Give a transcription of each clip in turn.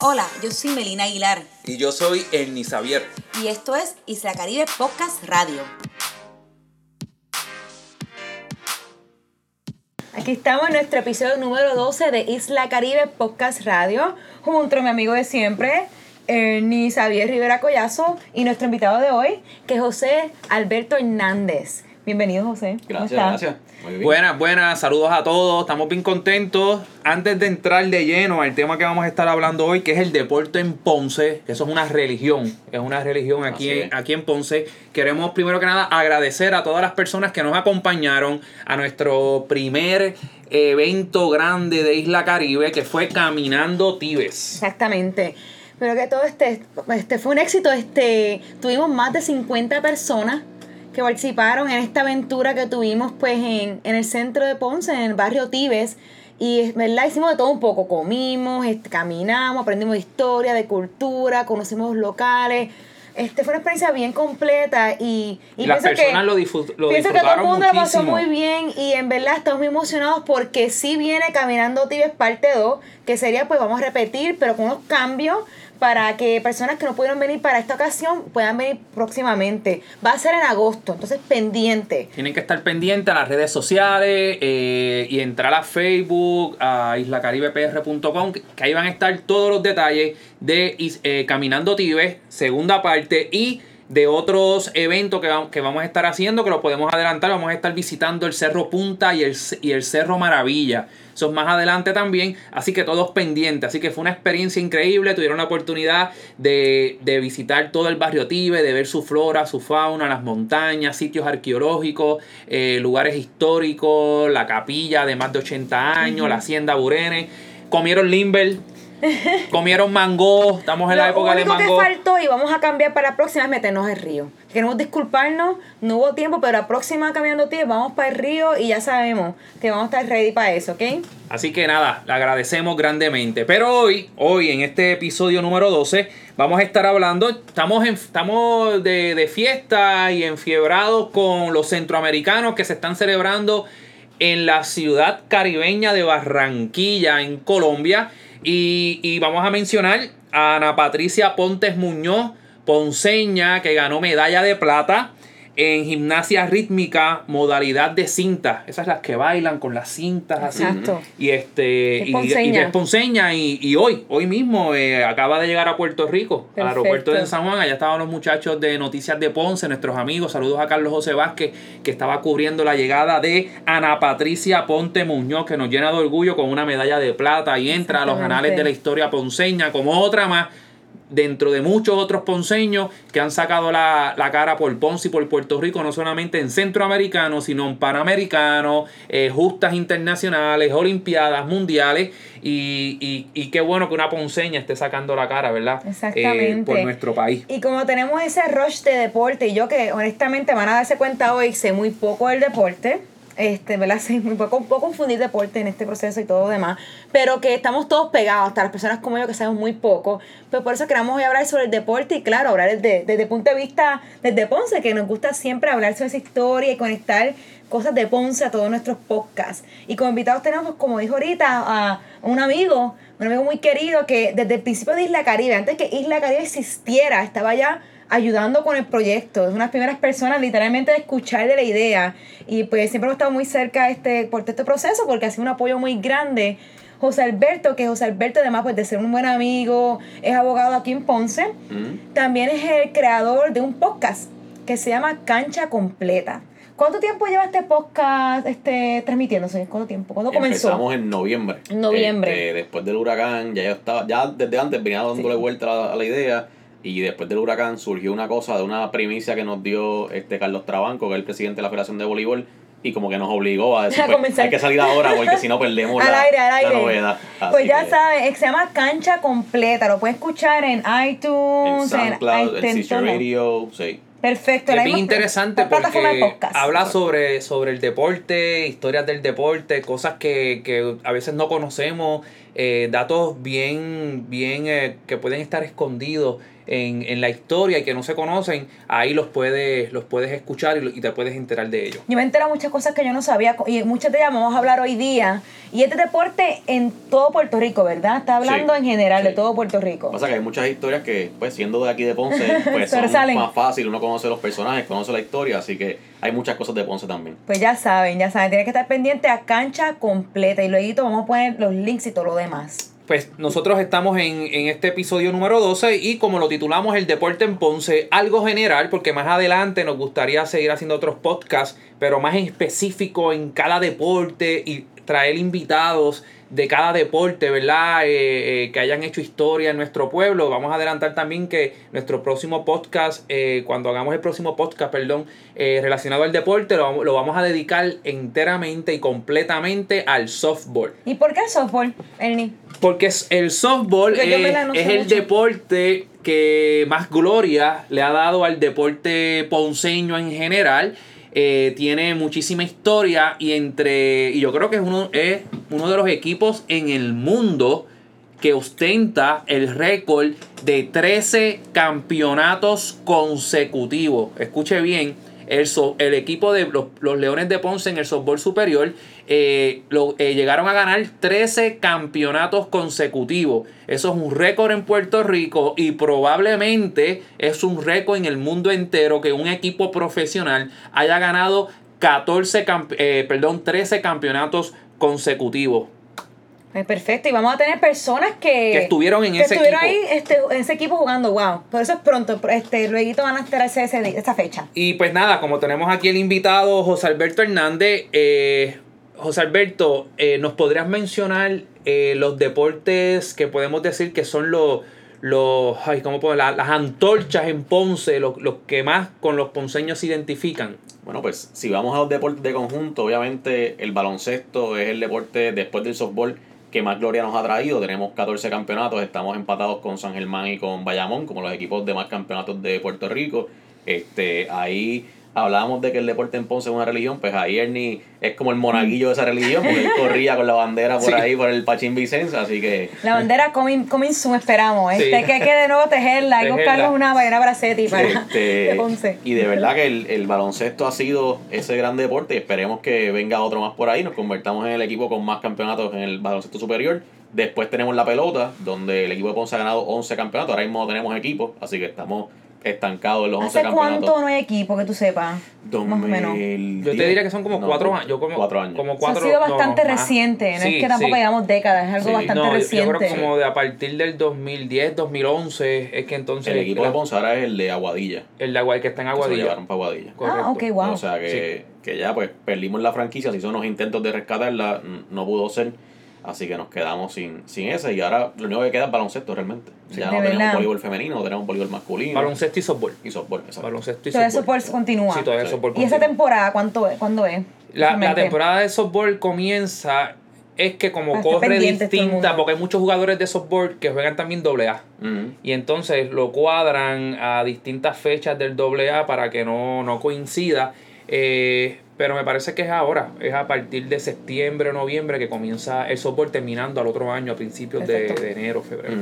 Hola, yo soy Melina Aguilar Y yo soy Ernie Xavier. y esto es Isla Caribe Podcast Radio. Aquí estamos en nuestro episodio número 12 de Isla Caribe Podcast Radio, junto a mi amigo de siempre, Ernie Xavier Rivera Collazo, y nuestro invitado de hoy, que es José Alberto Hernández. Bienvenido, José. ¿Cómo Gracias, gracias. Muy bien. Buenas, buenas, saludos a todos. Estamos bien contentos. Antes de entrar de lleno al tema que vamos a estar hablando hoy, que es el deporte en Ponce, que eso es una religión, es una religión aquí, en, aquí en Ponce. Queremos primero que nada agradecer a todas las personas que nos acompañaron a nuestro primer evento grande de Isla Caribe, que fue Caminando Tibes. Exactamente. Pero que todo este, este fue un éxito. Este, tuvimos más de 50 personas que participaron en esta aventura que tuvimos pues en, en el centro de Ponce, en el barrio Tibes. Y ¿verdad? hicimos de todo un poco. Comimos, este, caminamos, aprendimos de historia, de cultura, conocimos locales. Este, fue una experiencia bien completa y, Y las pienso que- personas lo, disfrut- lo Pienso que todo el disfrutaron mundo la pasó muchísimo. muy bien y en verdad estamos muy emocionados porque sí viene Caminando Tibes parte 2, que sería pues vamos a repetir, pero con unos cambios para que personas que no pudieron venir para esta ocasión puedan venir próximamente. Va a ser en agosto, entonces pendiente. Tienen que estar pendientes a las redes sociales eh, y entrar a Facebook, a islacaribepr.com, que ahí van a estar todos los detalles de eh, Caminando Tibes, segunda parte, y de otros eventos que, va- que vamos a estar haciendo, que lo podemos adelantar. Vamos a estar visitando el Cerro Punta y el, y el Cerro Maravilla. Eso es más adelante también, así que todos pendientes. Así que fue una experiencia increíble. Tuvieron la oportunidad de, de visitar todo el barrio Tibe, de ver su flora, su fauna, las montañas, sitios arqueológicos, eh, lugares históricos, la capilla de más de 80 años, la hacienda Burene. Comieron limber, comieron mango. Estamos en la Lo época de único que mango. faltó y vamos a cambiar para la próxima es meternos al río. Queremos disculparnos, no hubo tiempo, pero la próxima Caminando Tibes vamos para el río y ya sabemos que vamos a estar ready para eso, ¿ok? Así que nada, le agradecemos grandemente. Pero hoy, hoy en este episodio número 12, vamos a estar hablando, estamos, en, estamos de, de fiesta y enfiebrados con los centroamericanos que se están celebrando en la ciudad caribeña de Barranquilla, en Colombia. Y, y vamos a mencionar a Ana Patricia Pontes Muñoz, ponceña, que ganó medalla de plata en gimnasia rítmica, modalidad de cinta. Esas las que bailan con las cintas así. Exacto. Y este Es y, ponceña. y es ponceña y, y hoy, hoy mismo eh, acaba de llegar a Puerto Rico, al aeropuerto de Perfecto. San Juan. Allá estaban los muchachos de Noticias de Ponce, nuestros amigos. Saludos a Carlos José Vázquez, que estaba cubriendo la llegada de Ana Patricia Ponte Muñoz, que nos llena de orgullo con una medalla de plata y entra a los anales de la historia ponceña como otra más dentro de muchos otros ponceños que han sacado la, la cara por Ponce y por Puerto Rico, no solamente en centroamericano, sino en panamericano, eh, justas internacionales, olimpiadas, mundiales, y, y, y qué bueno que una ponceña esté sacando la cara, ¿verdad? Eh, Exactamente. por nuestro país. Y como tenemos ese rush de deporte, y yo que honestamente van a darse cuenta hoy, sé muy poco del deporte, este, ¿verdad? Sé muy poco, poco confundir deporte en este proceso y todo demás, pero que estamos todos pegados, hasta las personas como yo que sabemos muy poco, pero por eso queremos hoy hablar sobre el deporte y claro, hablar desde, desde el punto de vista desde Ponce, que nos gusta siempre hablar sobre esa historia y conectar cosas de Ponce a todos nuestros podcasts. Y como invitados tenemos, como dijo ahorita, a un amigo, un amigo muy querido que desde el principio de Isla Caribe, antes que Isla Caribe existiera, estaba ya ayudando con el proyecto. Es una de las primeras personas literalmente de escuchar de la idea. Y pues siempre hemos estado muy cerca este, por todo este proceso porque ha sido un apoyo muy grande. José Alberto, que José Alberto además pues, de ser un buen amigo, es abogado aquí en Ponce, Mm. también es el creador de un podcast que se llama Cancha Completa. ¿Cuánto tiempo lleva este podcast este, transmitiéndose? ¿Cuánto tiempo? ¿Cuándo comenzó? Empezamos en noviembre. Noviembre. Este, después del huracán, ya yo estaba, ya desde antes venía dándole Sí. vuelta a a la idea. Y después del huracán surgió una cosa de una primicia que nos dio este Carlos Trabanco, que es el presidente de la Federación de Voleibol, y como que nos obligó a decir, A pues, hay que salir ahora porque si no perdemos Al la, aire, al la aire. novedad. Así Pues ya eh, se llama Cancha Completa. Lo puedes escuchar en En iTunes, SoundCloud, en, en. Radio, sí. Perfecto. Es la bien interesante porque habla sobre, sobre el deporte, historias del deporte, cosas que, que a veces no conocemos eh, datos bien, bien eh, que pueden estar escondidos en, en, la historia y que no se conocen, ahí los puedes, los puedes escuchar y, y te puedes enterar de ellos. Yo me entero muchas cosas que yo no sabía y muchas de ellas vamos a hablar hoy día. Y este deporte en todo Puerto Rico, ¿verdad? Está hablando Sí, en general de todo Puerto Rico. Pasa que hay muchas historias que, pues siendo de aquí de Ponce, pues son más fácil, uno conoce los personajes, conoce la historia, así que hay muchas cosas de Ponce también. Pues ya saben, ya saben, tienen que estar pendientes a cancha completa y luego vamos a poner los links y todo lo demás. Pues nosotros estamos en, en este episodio número 12 y como lo titulamos El deporte en Ponce, algo general, porque más adelante nos gustaría seguir haciendo otros podcasts, pero más específico en cada deporte y traer invitados de cada deporte, ¿verdad? Eh, eh, que hayan hecho historia en nuestro pueblo. Vamos a adelantar también que nuestro próximo podcast, eh, cuando hagamos el próximo podcast, perdón, eh, relacionado al deporte, lo, lo vamos a dedicar enteramente y completamente al softball. ¿Y por qué el softball, Ernie? Porque es- el softball yo, es, el mucho. deporte que más gloria le ha dado al deporte ponceño en general. Eh, tiene muchísima historia y entre y yo creo que es uno, es uno de los equipos en el mundo que ostenta el récord de 13 campeonatos consecutivos. Escuche bien, el, so- el equipo de los, Leones de Ponce en el softball superior eh, lo- eh, llegaron a ganar 13 campeonatos consecutivos. Eso es un récord en Puerto Rico y probablemente es un récord en el mundo entero que un equipo profesional haya ganado 14 campe- eh, perdón, 13 campeonatos consecutivos. Pues perfecto, y vamos a tener personas que, Que estuvieron en que ese estuvieron equipo. ahí este, en ese equipo jugando, wow. Por eso es pronto, este, luego van a enterarse de esa fecha. Y pues nada, como tenemos aquí el invitado José Alberto Hernández, eh, José Alberto, eh, ¿nos podrías mencionar eh, los deportes que podemos decir que son los, los ay, ¿cómo puedo? La- las antorchas en Ponce, los, los que más con los ponceños se identifican? Bueno, pues si vamos a los deportes de conjunto, obviamente el baloncesto es el deporte después del softball que más gloria nos ha traído. Tenemos 14 campeonatos, estamos empatados con San Germán y con Bayamón, como los equipos de más campeonatos de Puerto Rico. Este, ahí hablábamos de que el deporte en Ponce es una religión, pues ahí Ernie es como el monaguillo de esa religión, porque él corría con la bandera por Sí. ahí, por el Pachín Vicenza, así que... La bandera coming, coming soon, esperamos. Sí. Este, que hay que de nuevo tejerla y Tejerla. buscarnos una bayana bracetti para Este, de Ponce. y de verdad que el, el baloncesto ha sido ese gran deporte y esperemos que venga otro más por ahí. Nos convertamos en el equipo con más campeonatos en el baloncesto superior. Después tenemos la pelota, donde el equipo de Ponce ha ganado 11 campeonatos. Ahora mismo no tenemos equipo, así que estamos estancados en los 11 ¿Hace campeonatos. cuánto no hay equipo que tú sepas? Más o menos. 2010. Yo te diría que son como No, cuatro años. Yo como, cuatro años. Como Eso ha cuatro, sido bastante no, más. reciente, no Sí, es que tampoco sí. llevamos décadas, es algo Sí. bastante No, reciente. yo creo que como de a partir del 2010, 2011 es que entonces el equipo la- de Ponce ahora es el de Aguadilla. el de Aguadilla que está en que Se Aguadilla. llevaron para Aguadilla. Correcto. Ah, ok, wow. O sea que, que ya pues perdimos la franquicia, si son unos intentos de rescatarla, no pudo ser. Así que nos quedamos sin, sin ese y ahora lo único que queda es baloncesto realmente. ya no tenemos verdad. voleibol femenino, no tenemos voleibol masculino. Baloncesto y softball. y softball, exacto. Baloncesto y softball. continúa. Sí, todavía Sí. softball ¿Y esa temporada cuánto es? ¿Cuándo es? La, la temporada de softball comienza es que como Ah, corre el distinta, porque hay muchos jugadores de softball que juegan también doble A. Ujú. Y entonces lo cuadran a distintas fechas del doble A para que no, no coincida. Eh, pero me parece que es ahora, es a partir de septiembre o noviembre que comienza el softball terminando al otro año, a principios de, enero, febrero.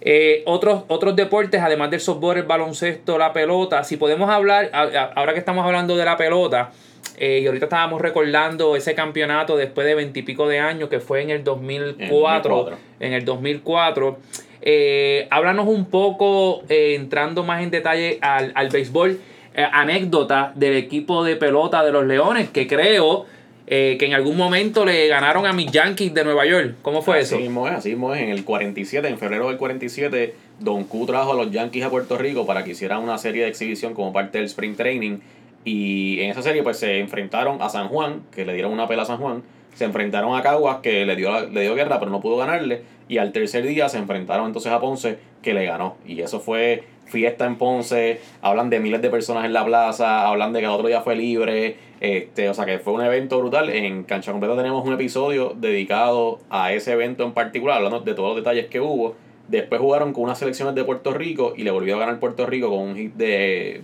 Eh, otros, otros deportes, además del softball, el baloncesto, la pelota. Si podemos hablar, a- a- ahora que estamos hablando de la pelota, eh, y ahorita estábamos recordando ese campeonato después de veintipico de años que fue en el 2004. 2004. En el 2004. Eh, háblanos un poco, eh, entrando más en detalle al, al béisbol, eh, anécdota del equipo de pelota de los Leones, que creo eh, que en algún momento le ganaron a mis Yankees de Nueva York. ¿Cómo fue Así eso? mismo es, así mismo es. En el 47, en febrero del 47, Don Q trajo a los Yankees a Puerto Rico para que hicieran una serie de exhibición como parte del Spring Training. Y en esa serie pues se enfrentaron a San Juan, que le dieron una pela a San Juan. Se enfrentaron a Caguas, que le dio, le dio guerra, pero no pudo ganarle. Y al tercer día se enfrentaron entonces a Ponce, que le ganó. Y eso fue fiesta en Ponce. Hablan de miles de personas en la plaza. Hablan de que el otro día fue libre. Este, o sea que fue un evento brutal. En Cancha Completa tenemos un episodio dedicado a ese evento en particular, hablando de todos los detalles que hubo. Después jugaron con unas selecciones de Puerto Rico y le volvió a ganar Puerto Rico con un hit de.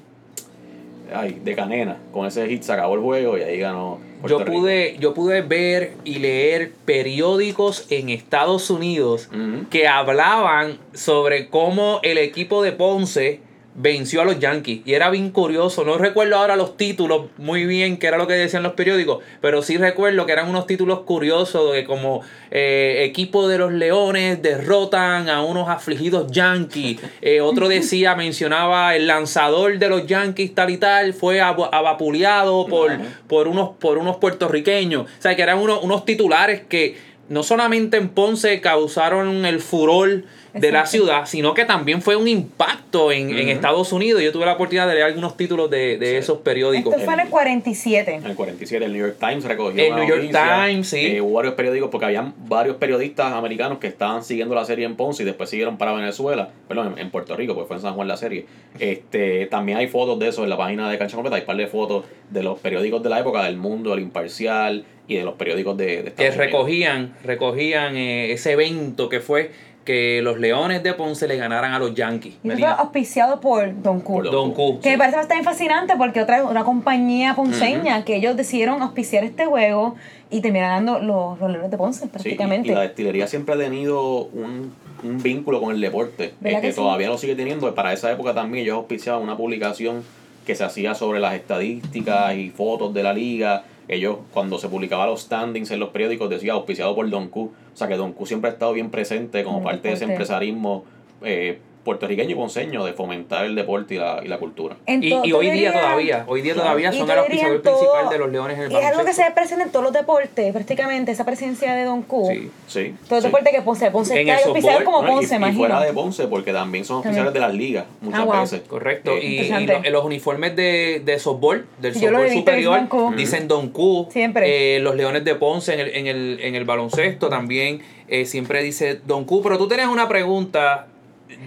Ay, de Canena. Con ese hit se acabó el juego y ahí ganó Puerto yo Rico. pude, yo pude ver y leer periódicos en Estados Unidos que hablaban sobre cómo el equipo de Ponce venció a los Yankees. Y era bien curioso. No recuerdo ahora los títulos muy bien, que era lo que decían los periódicos, pero sí recuerdo que eran unos títulos curiosos de como eh, equipo de los Leones derrotan a unos afligidos Yankees. Eh, otro decía, mencionaba el lanzador de los Yankees tal y tal, fue abapuleado por, por, unos, por unos puertorriqueños. O sea, que eran unos, unos titulares que no solamente en Ponce causaron el furor de la ciudad, sino que también fue un impacto en, en. Estados Unidos. Yo tuve la oportunidad de leer algunos títulos de, de Sí. esos periódicos. Esto fue en el 47. En el 47, el New York Times recogió El New York noticia, Times, sí. eh, hubo varios periódicos, porque habían varios periodistas americanos que estaban siguiendo la serie en Ponce y después siguieron para Venezuela, perdón, en, en Puerto Rico, pues fue en San Juan la serie. Este, también hay fotos de eso en la página de Cancha Completa, hay un par de fotos de los periódicos de la época, del Mundo, el Imparcial y de los periódicos de, de que Estados Unidos. recogían, recogían eh, ese evento que fue que los Leones de Ponce le ganaran a los Yankees. Y fue auspiciado por Don Q. Por Don Q. Que me parece bastante fascinante porque otra una compañía ponceña que ellos decidieron auspiciar este juego y terminaron dando los, los Leones de Ponce Sí, y- prácticamente. y, la destilería siempre ha tenido un, un vínculo con el deporte, ¿Verdad eh, que que sí? todavía lo sigue teniendo. Para esa época también ellos auspiciaban una publicación que se hacía sobre las estadísticas y fotos de la liga. Ellos, cuando se publicaban los standings en los periódicos, decía auspiciado por Don Q. O sea que Don Q siempre ha estado bien presente como parte de ese empresarismo eh, puertorriqueño y ponceño de fomentar el deporte y la, y la cultura. Y, y hoy día dirías- todavía, hoy día todavía Y son el auspiciador principal de los Leones en el Y es algo que se ve presente en todos los deportes, prácticamente, esa presencia de Don Q. Sí. Sí. Todo el sí. deporte que Ponce, Ponce En está el auspiciado como No, y- Ponce, y, imagino. fuera de Ponce, porque también son oficiales de las ligas muchas Ah, wow. veces. Correcto. Eh, y, y lo- los uniformes de, de softball, del Yo lo softball superior, dicen Don Q. dicen Don Q. Siempre. Eh, los Leones de Ponce en el, en el, en el baloncesto también eh, siempre dice Don Q. Pero tú tenías una pregunta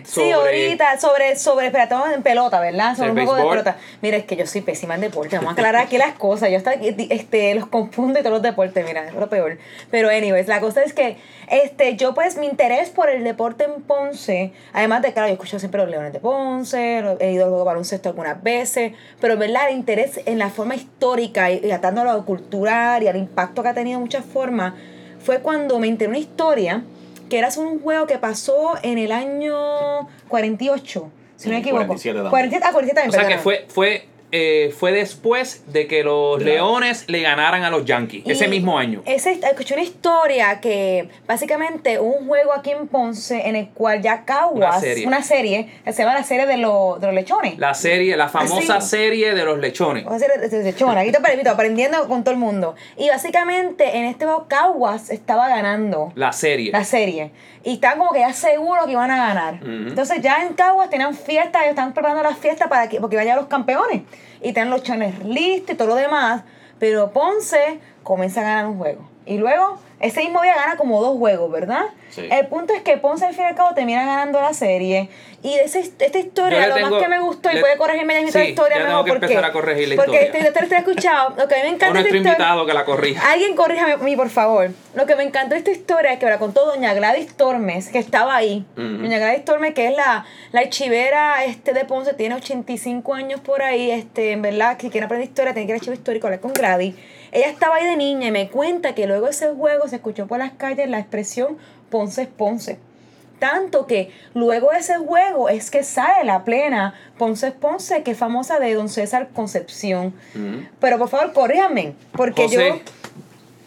sobre... Sí, ahorita, sobre, sobre, espérate, vamos en pelota, ¿verdad? Sobre El un juego de pelota. Mira, es que yo soy pésima en deporte, vamos a aclarar aquí las cosas. Yo hasta este, los confundo y todos los deportes, mira, es lo peor. Pero, anyways, la cosa es que este, yo, pues, mi interés por el deporte en Ponce, además de, claro, yo escucho siempre los Leones de Ponce, he ido al juego de baloncesto algunas veces, pero, ¿verdad? El interés en la forma histórica y, y atándolo a lo cultural y al impacto que ha tenido de muchas formas, fue cuando me enteré una historia que era un juego que pasó en el año 48, si no me equivoco. 47 también. 47, ah, 47 también, O sea que fue, fue, eh, fue después de que los. Leones le ganaran a los Yankees, ese mismo año. Ese, escuché una historia que básicamente un juego aquí en Ponce en el cual ya Caguas, Una serie. una serie, se llama la serie de, los de los lechones. La serie, la famosa Ah, sí. serie de los lechones. Vamos a hacer de lechona, aquí te aprendiendo con todo el mundo. Y básicamente en este juego Caguas estaba ganando La serie. la serie. Y estaban como que ya seguros que iban a ganar. Entonces ya en Caguas tenían fiestas, ellos estaban preparando las fiestas para que, porque llegar los campeones. Y tenían los chones listos y todo lo demás. Pero Ponce comienza a ganar un juego. Y luego, ese mismo día gana como dos juegos, ¿verdad? Sí. El punto es que Ponce al fin y al cabo termina ganando la serie. Y de ese- esta historia, lo tengo- más que me gustó, y puede corregirme ya Sí, la historia ya tengo mejor que porque, empezar a corregir la porque historia. este, esta historia he escuchado. Lo que a mí me encanta de nuestro esta historia- que la corrija. Alguien corríjame a mí, por favor. Lo que me encantó de esta historia es que me la contó doña Gladys Tormes, que estaba ahí. Doña Gladys Tormes, que es la, la archivera este, de Ponce, tiene 85 años por ahí. Este, en verdad, si quiere aprender historia, tiene que ir al archivo histórico, hablar con Gladys. Ella estaba ahí de niña y me cuenta que luego de ese juego se escuchó por las calles la expresión Ponce es Ponce. Tanto que luego de ese juego es que sale la plena Ponce es Ponce, que es famosa de don César Concepción. Ujú. Pero por favor, corríjanme, porque José.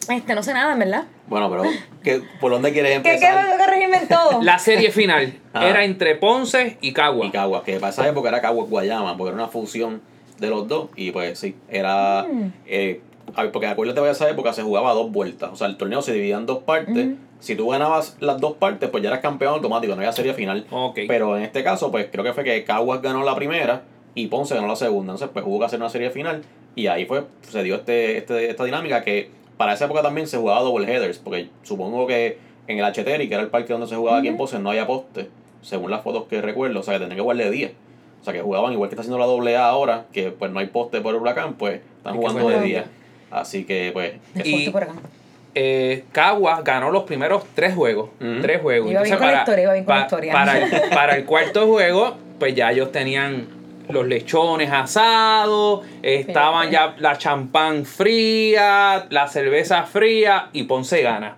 yo este, no sé nada, verdad. Bueno, pero ¿qué- ¿por dónde quieres ¿Qué empezar? corregirme en todo? La serie final Ah. era entre Ponce y Cagua. y Caguas, que esa época era Caguas Guayama, porque era una fusión de los dos, y pues sí, era... Mm. eh, porque acuérdate que esa época se jugaba a dos vueltas, o sea, el torneo se dividía en dos partes, si tú ganabas las dos partes, pues ya eras campeón automático, no había serie final. Pero en este caso, pues creo que fue que Caguas ganó la primera y Ponce ganó la segunda, entonces pues hubo que hacer una serie final, y ahí fue, se dio este, este, esta dinámica que para esa época también se jugaba double headers, porque supongo que en el H-Terry, que era el parque donde se jugaba aquí en. Ponce, no había poste, según las fotos que recuerdo, o sea que tenían que jugar de día. O sea que jugaban igual que está haciendo la doble A ahora, que pues no hay poste por el huracán, pues están jugando de jugar de día. día. Así que pues... Y- por acá. eh, Cagua ganó los primeros tres juegos. Tres juegos. Iba bien con la historia, iba bien con la pa- historia. Para el, para el cuarto juego, pues ya ellos tenían los lechones asados, estaban ya la champán fría, la cerveza fría y Ponce gana.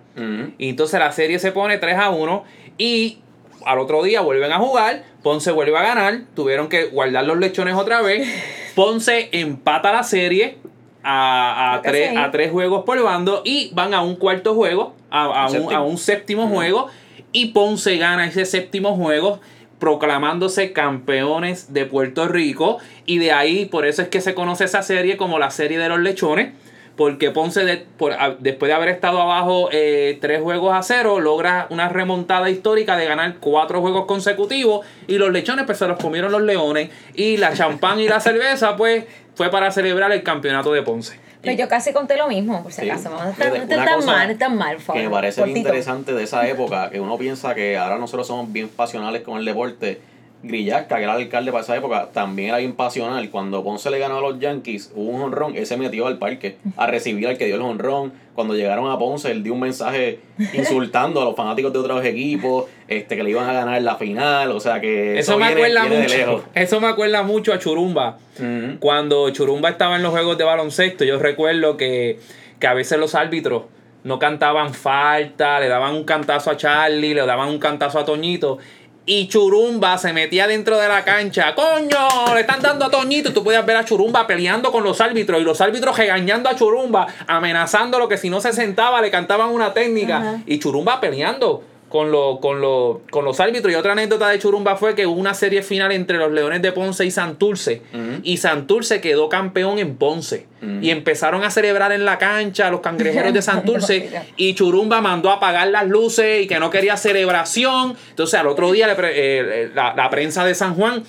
Y entonces la serie se pone 3 a 1 y al otro día vuelven a jugar, Ponce vuelve a ganar, tuvieron que guardar los lechones otra vez, Ponce empata la serie a, a, tres, a tres juegos por bando y van a un cuarto juego, a, a un, Séptimo. a un séptimo juego y Ponce gana ese séptimo juego proclamándose campeones de Puerto Rico y de ahí por eso es que se conoce esa serie como la serie de los lechones porque Ponce de- por- a- después de haber estado abajo eh, tres juegos a cero logra una remontada histórica de ganar cuatro juegos consecutivos y los lechones pues se los comieron los leones y la champán y la cerveza pues fue para celebrar el campeonato de Ponce. Pero yo casi conté lo mismo, por si Sí. acaso. No está, no está tan mal, no está mal, por favor. que me parece bien cortito. interesante de esa época, que uno piensa que ahora nosotros somos bien pasionales con el deporte. Grillasca, que era el alcalde para esa época, también era bien pasional. Cuando Ponce le ganó a los Yankees, hubo un honrón, él se metió al parque a recibir al que dio el honrón. Cuando llegaron a Ponce, él dio un mensaje insultando a los fanáticos de otros equipos, este que le iban a ganar la final. O sea que Eso, me viene- acuerda viene de mucho. lejos. Eso me acuerda mucho a Churumba. Cuando Churumba estaba en los juegos de baloncesto, yo recuerdo que, que a veces los árbitros no cantaban falta, le daban un cantazo a Charlie, le daban un cantazo a Toñito. Y Churumba se metía dentro de la cancha. ¡Coño! Le están dando a Toñito. Y tú podías ver a Churumba peleando con los árbitros. Y los árbitros regañando a Churumba, amenazándolo que si no se sentaba le cantaban una técnica. Y Churumba peleando con, lo- con, lo- con los árbitros. Y otra anécdota de Churumba fue que hubo una serie final entre los Leones de Ponce y Santurce. Y Santurce quedó campeón en Ponce. Y empezaron a celebrar en la cancha los cangrejeros de Santurce. Y Churumba mandó a apagar las luces y que no quería celebración. Entonces al otro día le pre- eh, la, la prensa de San Juan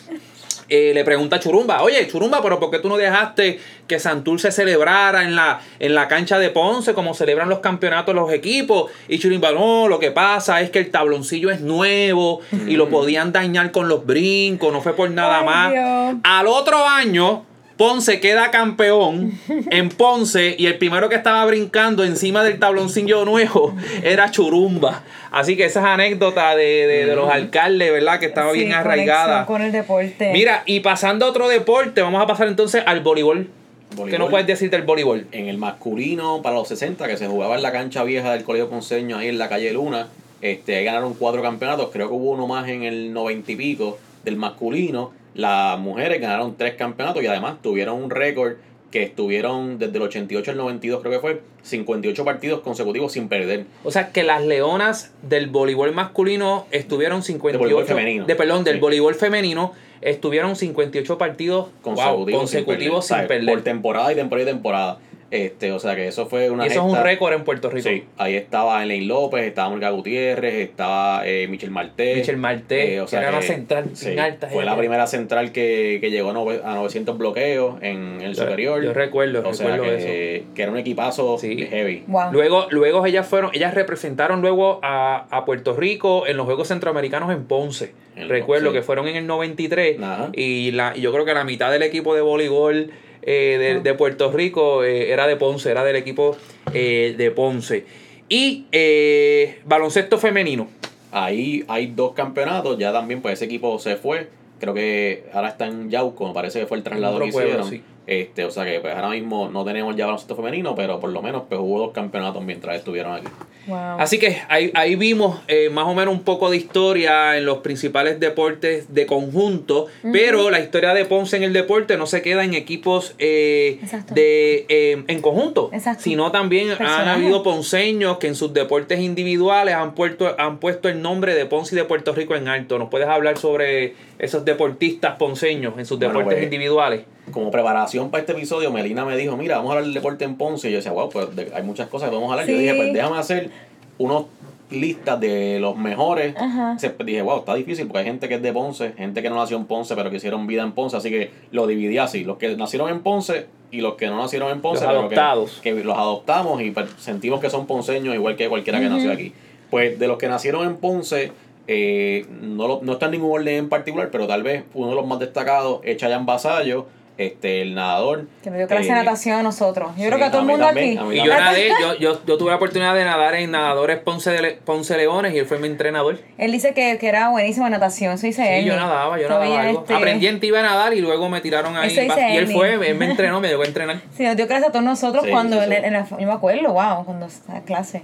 eh, le pregunta a Churumba, oye Churumba, pero ¿por qué tú no dejaste que Santurce celebrara en la, en la cancha de Ponce como celebran los campeonatos los equipos? Y Churumba, no, lo que pasa es que el tabloncillo es nuevo y lo podían dañar con los brincos, no fue por nada Ay, más. Dios. Al otro año, Ponce queda campeón en Ponce y el primero que estaba brincando encima del tabloncillo nuevo era Churumba. Así que esas anécdotas de, de- de los alcaldes, ¿verdad? Que estaba Sí, bien arraigada. con el deporte. Mira, y pasando a otro deporte, vamos a pasar entonces al voleibol. ¿Qué Voleibol. no puedes decir del voleibol? en el masculino para los 60, que se jugaba en la cancha vieja del Colegio Ponceño, ahí en la calle Luna. Este, ahí ganaron cuatro campeonatos, creo que hubo uno más en el 90 y pico del masculino. Las mujeres ganaron tres campeonatos y además tuvieron un récord que estuvieron desde el 88 al 92, creo que fue, 58 partidos consecutivos sin perder. O sea, que las leonas del voleibol masculino estuvieron 58... voleibol femenino. De, perdón, del Sí. voleibol femenino estuvieron 58 partidos wow, Consecutivos, consecutivos sin, perder. perder. O sea, Por temporada y temporada y temporada. Este, o sea que eso fue una Y eso es un récord en Puerto Rico. Sí, ahí estaba Elaine López, estaba Olga Gutiérrez, estaba eh, Michel Marté. Michel Marté, Eh, o que sea era la que- central sí, bien alta. Fue la primera central que, que llegó a, nove- a 900 bloqueos en el Yo- superior. yo recuerdo, o sea recuerdo que, que era un equipazo Sí. heavy. Wow. Luego, luego ellas fueron, ellas representaron luego a, a Puerto Rico en los Juegos Centroamericanos en Ponce. En- Recuerdo sí. que fueron en el 93 Ajá. y la, y yo creo que la mitad del equipo de voleibol eh, de, de Puerto Rico eh, era de Ponce, era del equipo eh, de Ponce. Y eh, baloncesto femenino. Ahí hay dos campeonatos, ya también pues ese equipo se fue. Creo que ahora está en Yauco, me parece que fue el traslado que pueblo, hicieron. sí. Este, o sea que pues ahora mismo no tenemos ya baloncesto femenino, pero por lo menos pues hubo dos campeonatos mientras estuvieron aquí. Wow. Así que ahí, ahí vimos eh, más o menos un poco de historia en los principales deportes de conjunto, pero la historia de Ponce en el deporte no se queda en equipos eh, de eh, en conjunto, Exacto. sino también han habido ponceños que en sus deportes individuales han puesto, han puesto el nombre de Ponce y de Puerto Rico en alto. ¿Nos puedes hablar sobre esos deportistas ponceños en sus Bueno, deportes pues, individuales? como preparación para este episodio, Melina me dijo, mira, vamos a hablar del deporte en Ponce. Y yo decía, wow, pues de- hay muchas cosas que podemos hablar. Yo dije, pues déjame hacer unos listas de los mejores. Ajá. Se- dije, wow, está difícil porque hay gente que es de Ponce, gente que no nació en Ponce, pero que hicieron vida en Ponce. Así que lo dividí así. Los que nacieron en Ponce y los que no nacieron en Ponce. Los pero que- adoptados. Que, los adoptamos y pues, sentimos que son ponceños igual que cualquiera que nació aquí. Pues de los que nacieron en Ponce, eh, no, lo- no está en ningún orden en particular, pero tal vez uno de los más destacados es Chayan Basayo. este, el nadador. Que me dio clase de eh, natación a nosotros. Yo sí, creo que a todo a el mundo también, aquí. Y yo nadé, yo, yo, yo tuve la oportunidad de nadar en Nadadores Ponce, de Le- Ponce Leones y él fue mi entrenador. Él dice que, que era buenísimo en natación, eso dice él. Sí, yo nadaba, yo Todavía nadaba algo. este- Aprendí en Tiba a nadar y luego me tiraron ahí. Eso dice y él Emi. fue, él me entrenó, me llegó a entrenar. Sí, nos dio clase a todos nosotros Sí, cuando sí, sí. En, en la, yo me acuerdo, wow, cuando estaba en clase.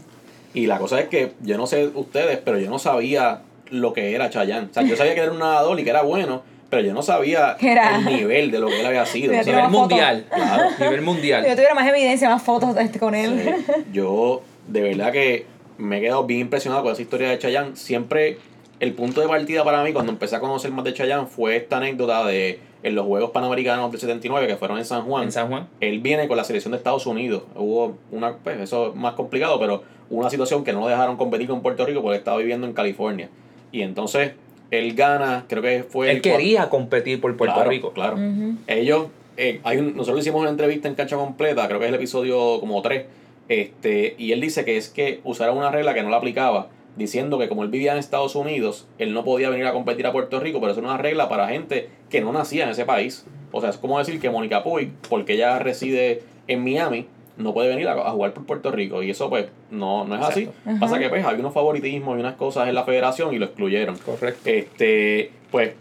Y la cosa es que yo no sé ustedes, pero yo no sabía lo que era Chayanne. O sea, yo sabía que era un nadador y que era bueno, pero yo no sabía Era- el nivel de lo que él había sido. O sea, Nivel mundial. Claro. Nivel Si yo mundial. tuviera más evidencia, más fotos este, con él. Sí, yo de verdad que me he quedado bien impresionado con esa historia de Chayanne. Siempre el punto de partida para mí cuando empecé a conocer más de Chayanne fue esta anécdota de en los Juegos Panamericanos del 79 que fueron en San Juan. En San Juan. Él viene con la selección de Estados Unidos. Hubo una, pues eso es más complicado, pero hubo una situación que no lo dejaron competir con Puerto Rico porque estaba viviendo en California. Y entonces él gana, creo que fue... Él el quería competir por Puerto Claro, Rico. Claro. Ellos, eh, hay un, nosotros hicimos una entrevista en cancha completa, creo que es el episodio como 3, este, y él dice que es que usaron una regla que no la aplicaba, diciendo que como él vivía en Estados Unidos, él no podía venir a competir a Puerto Rico, pero eso era una regla para gente que no nacía en ese país. O sea, es como decir que Mónica Puig, porque ella reside en Miami, no puede venir a, a jugar por Puerto Rico. Y eso pues no, no es así. Ajá. Pasa que pues había unos favoritismos y unas cosas en la federación y lo excluyeron. Correcto. Este, pues,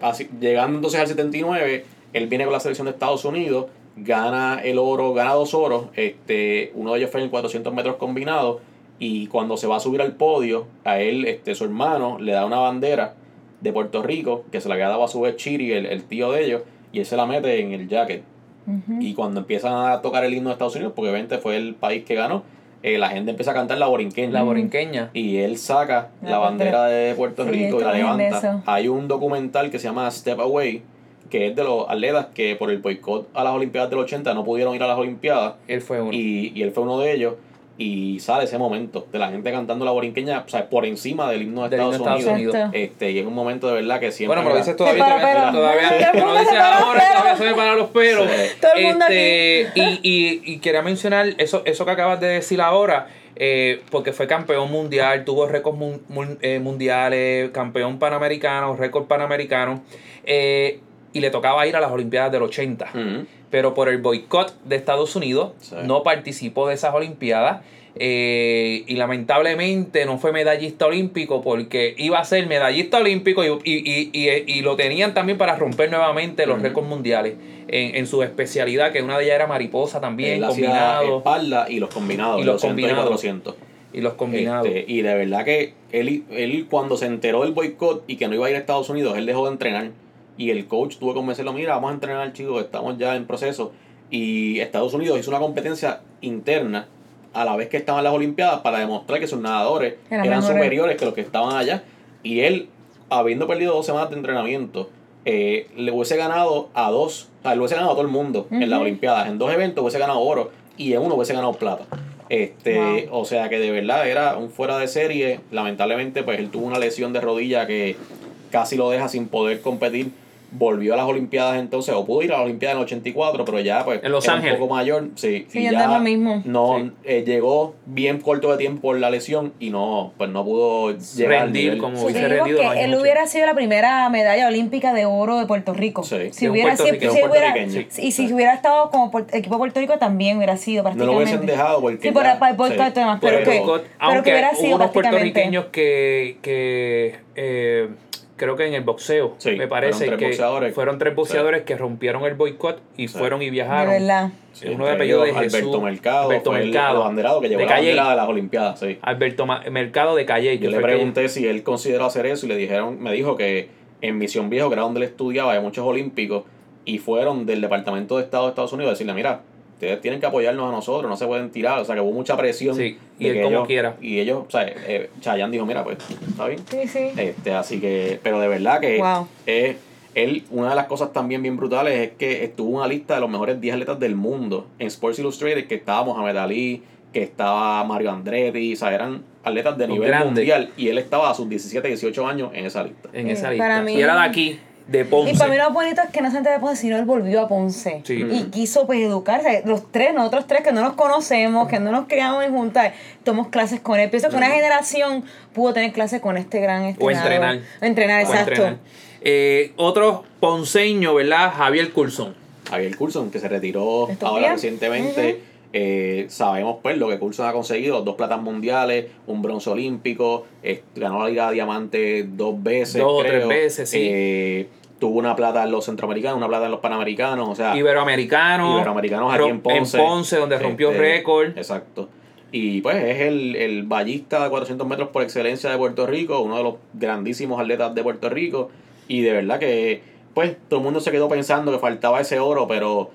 así, llegando entonces al 79, él viene con la selección de Estados Unidos, gana el oro, gana dos oros, este, uno de ellos fue en 400 metros combinados, y cuando se va a subir al podio, a él, este, su hermano, le da una bandera de Puerto Rico, que se la había dado a su vez Chiri, el, el tío de ellos, y él se la mete en el jacket. Y cuando empiezan a tocar el himno de Estados Unidos, porque obviamente fue el país que ganó, eh, la gente empieza a cantar la borinqueña. La borinqueña. Y él saca La la bandera de Puerto Sí, Rico y la levanta. Hay un documental que se llama Step Away, que es de los atletas que por el boicot a las Olimpiadas del 80 no pudieron ir a las Olimpiadas. Él fue uno. Y, y él fue uno de ellos. Y sale ese momento de la gente cantando la borinqueña, o sea, por encima del himno de Del Estados, de Estados Unidos. Unidos. Este, y es un momento de verdad que siempre. Bueno, me lo era- dices todavía, para, todavía, pero- todavía, se dices para ahora, todavía se me paran los pelos. Sí. Todo el mundo Este, y, y, y quería mencionar eso, eso que acabas de decir ahora, eh, porque fue campeón mundial, tuvo récords mun- mun- eh, mundiales, campeón panamericano, récord panamericano, eh, y le tocaba ir a las Olimpiadas del 80. Ujú. Pero por el boicot de Estados Unidos, Sí. no participó de esas Olimpiadas. eh, y lamentablemente no fue medallista olímpico porque iba a ser medallista olímpico y, y, y, y- y lo tenían también para romper nuevamente los récords mundiales en, en su especialidad, que una de ellas era mariposa también, Él combinado. espalda y los combinados, Y los 200 combinados. 400. Y los combinados. Este, y de verdad que él, él cuando se enteró del boicot y que no iba a ir a Estados Unidos, él dejó de entrenar. Y el coach tuvo que convencerlo, mira, vamos a entrenar chicos, estamos ya en proceso. Y Estados Unidos hizo una competencia interna a la vez que estaban las Olimpiadas para demostrar que sus nadadores Eran superiores que los que estaban allá. Y él, habiendo perdido dos semanas de entrenamiento, eh, le hubiese ganado a dos, o sea, le hubiese ganado a todo el mundo en las. Olimpiadas. En dos eventos hubiese ganado oro y en uno hubiese ganado plata. Este, o sea que de verdad era un fuera de serie. Lamentablemente, pues él tuvo una lesión de rodilla que casi lo deja sin poder competir. Volvió a las Olimpiadas entonces, o pudo ir a las Olimpiadas en el 84, pero ya pues En Los era Ángeles. un poco mayor. Sí, Sí, y ya no lo mismo. No, Sí. eh, llegó bien corto de tiempo por la lesión y no, pues no pudo llegar al Rendir nivel. como Sí, hubiese rendido que los años él 80. hubiera sido la primera medalla olímpica de oro de Puerto Rico. Sí. Si De un hubiera sido, puertorriqueño. si Un hubiera, puertorriqueño. y si hubiera estado como por- equipo de Puerto Rico también hubiera sido No lo hubiesen dejado porque Sí, por ya- el para el boicot sí. y demás, pero el que, pero que aunque hubiera hubo sido unos prácticamente. puertorriqueños que, que eh, creo que en el boxeo, Sí, me parece fueron tres que boxeadores. fueron tres boxeadores que rompieron el boicot y Sí. fueron y De viajaron. verdad. Sí, uno de apellido de ellos, Jesús. Alberto Mercado, Alberto fue el Mercado, abanderado que llevó de la Calle. bandera de las Olimpiadas, sí. Alberto Ma- Mercado de Calle. Yo le que- pregunté si él consideró hacer eso y le dijeron, me dijo que en Misión Viejo, que era donde él estudiaba, hay muchos olímpicos y fueron del Departamento de Estado de Estados Unidos a decirle, mira, ustedes tienen que apoyarnos a nosotros, no se pueden tirar, o sea que hubo mucha presión. Sí, y él como ellos- quiera. Y ellos, o sea, eh, Chayanne dijo, mira, pues, está bien. Sí, sí. Este, así que, pero de verdad que Wow. eh, él, una de las cosas también bien brutales es que estuvo en una lista de los mejores 10 atletas del mundo en Sports Illustrated, que estaba Mohamed Ali, que estaba Mario Andretti, o sea, eran atletas de nivel mundial y él estaba a sus 17, 18 años en esa lista. en esa para lista. mí- Y era de aquí, de Ponce. Y para mí lo bonito es que no solamente de Ponce, sino él volvió a Ponce. Sí. Y quiso pues educarse. Los tres, nosotros tres que no nos conocemos, que no nos criamos juntas, tomamos clases con él. Pienso que una generación pudo tener clases con este gran o entrenar. O entrenar, O exacto. entrenar. Eh, otro ponceño, ¿verdad? Javier Coulson. Javier Coulson, que se retiró ahora recientemente. Eh, sabemos pues lo que Coulson ha conseguido, dos platas mundiales, un bronce olímpico, eh, ganó la Liga de Diamante dos veces. Dos o tres veces, sí. Eh, tuvo una plata en los centroamericanos, una plata en los panamericanos, o sea, Iberoamericano. Iberoamericanos aquí en Ponce. donde rompió Este, récord. Exacto. Y pues es el, el ballista de 400 metros por excelencia de Puerto Rico, uno de los grandísimos atletas de Puerto Rico. Y de verdad que, pues, todo el mundo se quedó pensando que faltaba ese oro, pero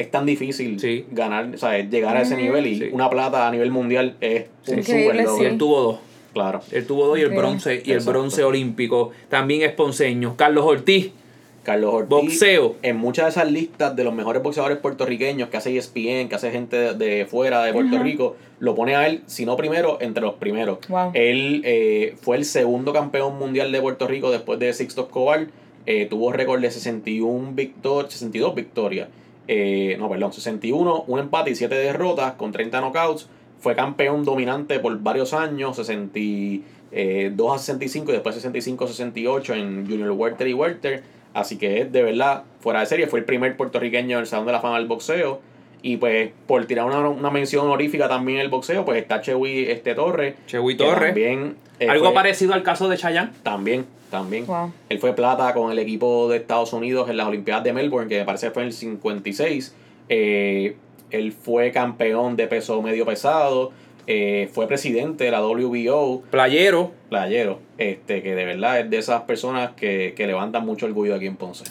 es tan difícil Sí. ganar, o sea, llegar a ese. Sí. y Sí. una plata a nivel mundial es un súper logro. Él tuvo dos. Claro. Él tuvo dos y el bronce, y el bronce olímpico. También es ponceño. Carlos Ortiz, Carlos Ortiz. boxeo. En muchas de esas listas de los mejores boxeadores puertorriqueños que hace ESPN, que hace gente de, de fuera de Puerto. Rico, lo pone a él, si no primero, entre los primeros. Wow. Él eh, fue el segundo campeón mundial de Puerto Rico después de Sixto Escobar. Eh, tuvo récord de 61 victor 62 victorias. Eh, no, perdón, 61, un empate y 7 derrotas con 30 knockouts. Fue campeón dominante por varios años, 62 a 65 y después 65 a 68 en Junior Welter y Welter. Así que es de verdad fuera de serie. Fue el primer puertorriqueño en el Salón de la Fama del Boxeo. Y pues por tirar una, una mención honorífica también en el boxeo, pues está Chewy este, Torres. Chewy Torres. También, eh, Algo fue- parecido al caso de Chayanne. También, también. Wow. Él fue plata con el equipo de Estados Unidos en las Olimpiadas de Melbourne, que me parece que fue en el 56. Eh, él fue campeón de peso medio pesado. eh, fue presidente de la WBO, Playero. playero, este, que de verdad es de esas personas que, que levantan mucho orgullo aquí en Ponce.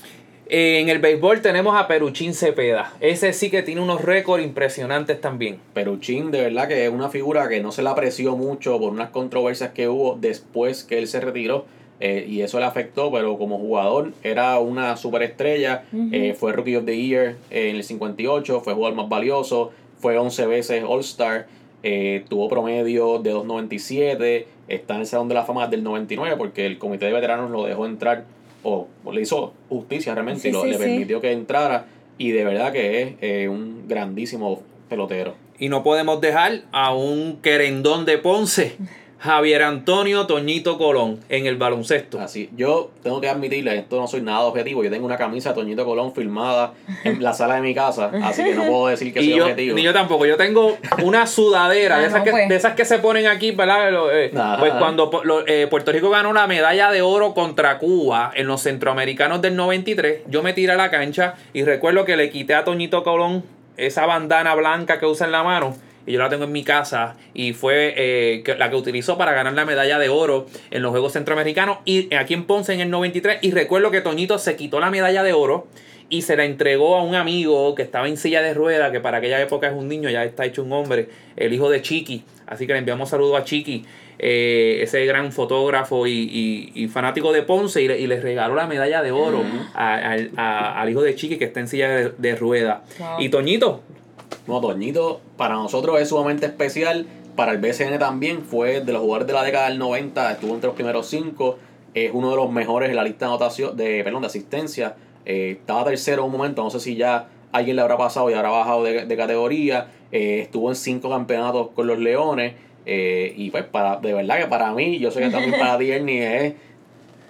En el béisbol tenemos a Peruchín Cepeda. Ese sí que tiene unos récords impresionantes también. Peruchín, de verdad que es una figura que no se la apreció mucho por unas controversias que hubo después que él se retiró. eh, y eso le afectó, pero como jugador era una superestrella. Ujú. eh, fue Rookie of the Year en el 58, fue jugador más valioso, fue 11 veces All-Star, eh, tuvo promedio de 2.97, está en el Salón de la Fama del 99 porque el comité de veteranos lo dejó entrar, o, o le hizo justicia realmente Sí, y lo, sí, le sí. permitió que entrara. Y de verdad que es eh, un grandísimo pelotero. Y no podemos dejar a un querendón de Ponce, Javier Antonio Toñito Colón, en el baloncesto. Así, yo tengo que admitirle, esto no soy nada objetivo. Yo tengo una camisa de Toñito Colón filmada en la sala de mi casa, así que no puedo decir que Y soy yo, objetivo. ni yo tampoco, yo tengo una sudadera Ah, de, esas no, que, pues. de esas que se ponen aquí, ¿verdad? Eh, pues cuando lo- eh, Puerto Rico ganó la medalla de oro contra Cuba en los centroamericanos del 93, yo me tiré a la cancha y recuerdo que le quité a Toñito Colón esa bandana blanca que usa en la mano. Y yo la tengo en mi casa y fue eh, que- la que utilizó para ganar la medalla de oro en los Juegos Centroamericanos y aquí en Ponce en el 93. Y recuerdo que Toñito se quitó la medalla de oro y se la entregó a un amigo que estaba en silla de rueda, que para aquella época es un niño, ya está hecho un hombre, el hijo de Chiqui. Así que le enviamos saludos a Chiqui, eh, ese gran fotógrafo y, y- y fanático de Ponce, y le, y le regaló la medalla de oro a- al, a- al hijo de Chiqui que está en silla de, de rueda. Wow. Y Toñito, No, Toñito para nosotros es sumamente especial. Para el BCN también fue de los jugadores de la década del 90, estuvo entre los primeros cinco. Es uno de los mejores en la lista de anotación, de, perdón, de asistencia. Eh, estaba tercero en un momento, no sé si ya alguien le habrá pasado y habrá bajado de, de categoría. Eh, estuvo en cinco campeonatos con los Leones. eh, y pues para, de verdad que para mí, yo sé que también para Tierney es